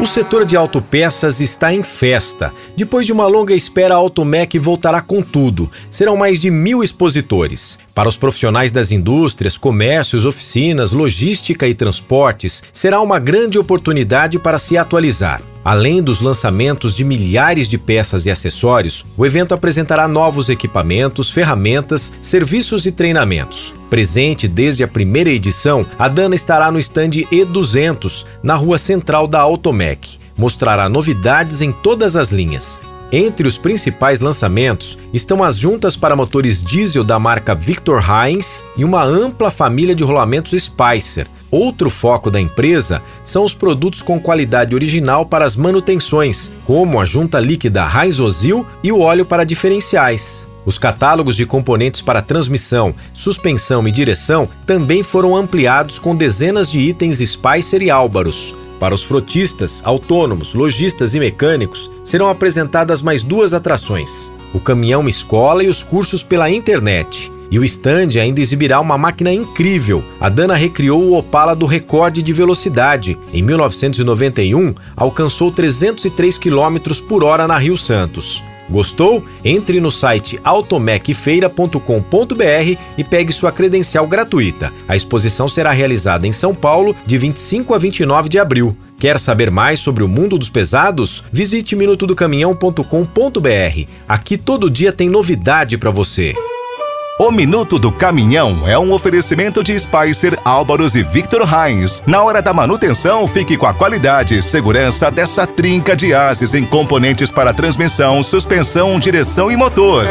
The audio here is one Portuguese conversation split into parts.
O setor de autopeças está em festa. Depois de uma longa espera, a Automec voltará com tudo. Serão mais de mil expositores. Para os profissionais das indústrias, comércios, oficinas, logística e transportes, será uma grande oportunidade para se atualizar. Além dos lançamentos de milhares de peças e acessórios, o evento apresentará novos equipamentos, ferramentas, serviços e treinamentos. Presente desde a primeira edição, a Dana estará no stand E200, na rua central da Automec. Mostrará novidades em todas as linhas, entre os principais lançamentos estão as juntas para motores diesel da marca Victor Heinz e uma ampla família de rolamentos Spicer. Outro foco da empresa são os produtos com qualidade original para as manutenções, como a junta líquida Heinz Ozil e o óleo para diferenciais. Os catálogos de componentes para transmissão, suspensão e direção também foram ampliados com dezenas de itens Spicer e Álvaros. Para os frotistas, autônomos, lojistas e mecânicos, serão apresentadas mais duas atrações: o caminhão escola e os cursos pela internet. E o stand ainda exibirá uma máquina incrível. A Dana recriou o Opala do recorde de velocidade. Em 1991, alcançou 303 km por hora na Rio Santos. Gostou? Entre no site automecfeira.com.br e pegue sua credencial gratuita. A exposição será realizada em São Paulo de 25 a 29 de abril. Quer saber mais sobre o mundo dos pesados? Visite minutodocaminhão.com.br. Aqui todo dia tem novidade para você. O Minuto do Caminhão é um oferecimento de Spicer, Álvaros e Victor Heinz. Na hora da manutenção, fique com a qualidade e segurança dessa trinca de ases em componentes para transmissão, suspensão, direção e motor.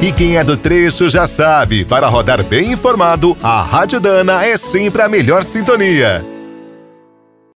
E quem é do trecho já sabe, para rodar bem informado, a Rádio Dana é sempre a melhor sintonia.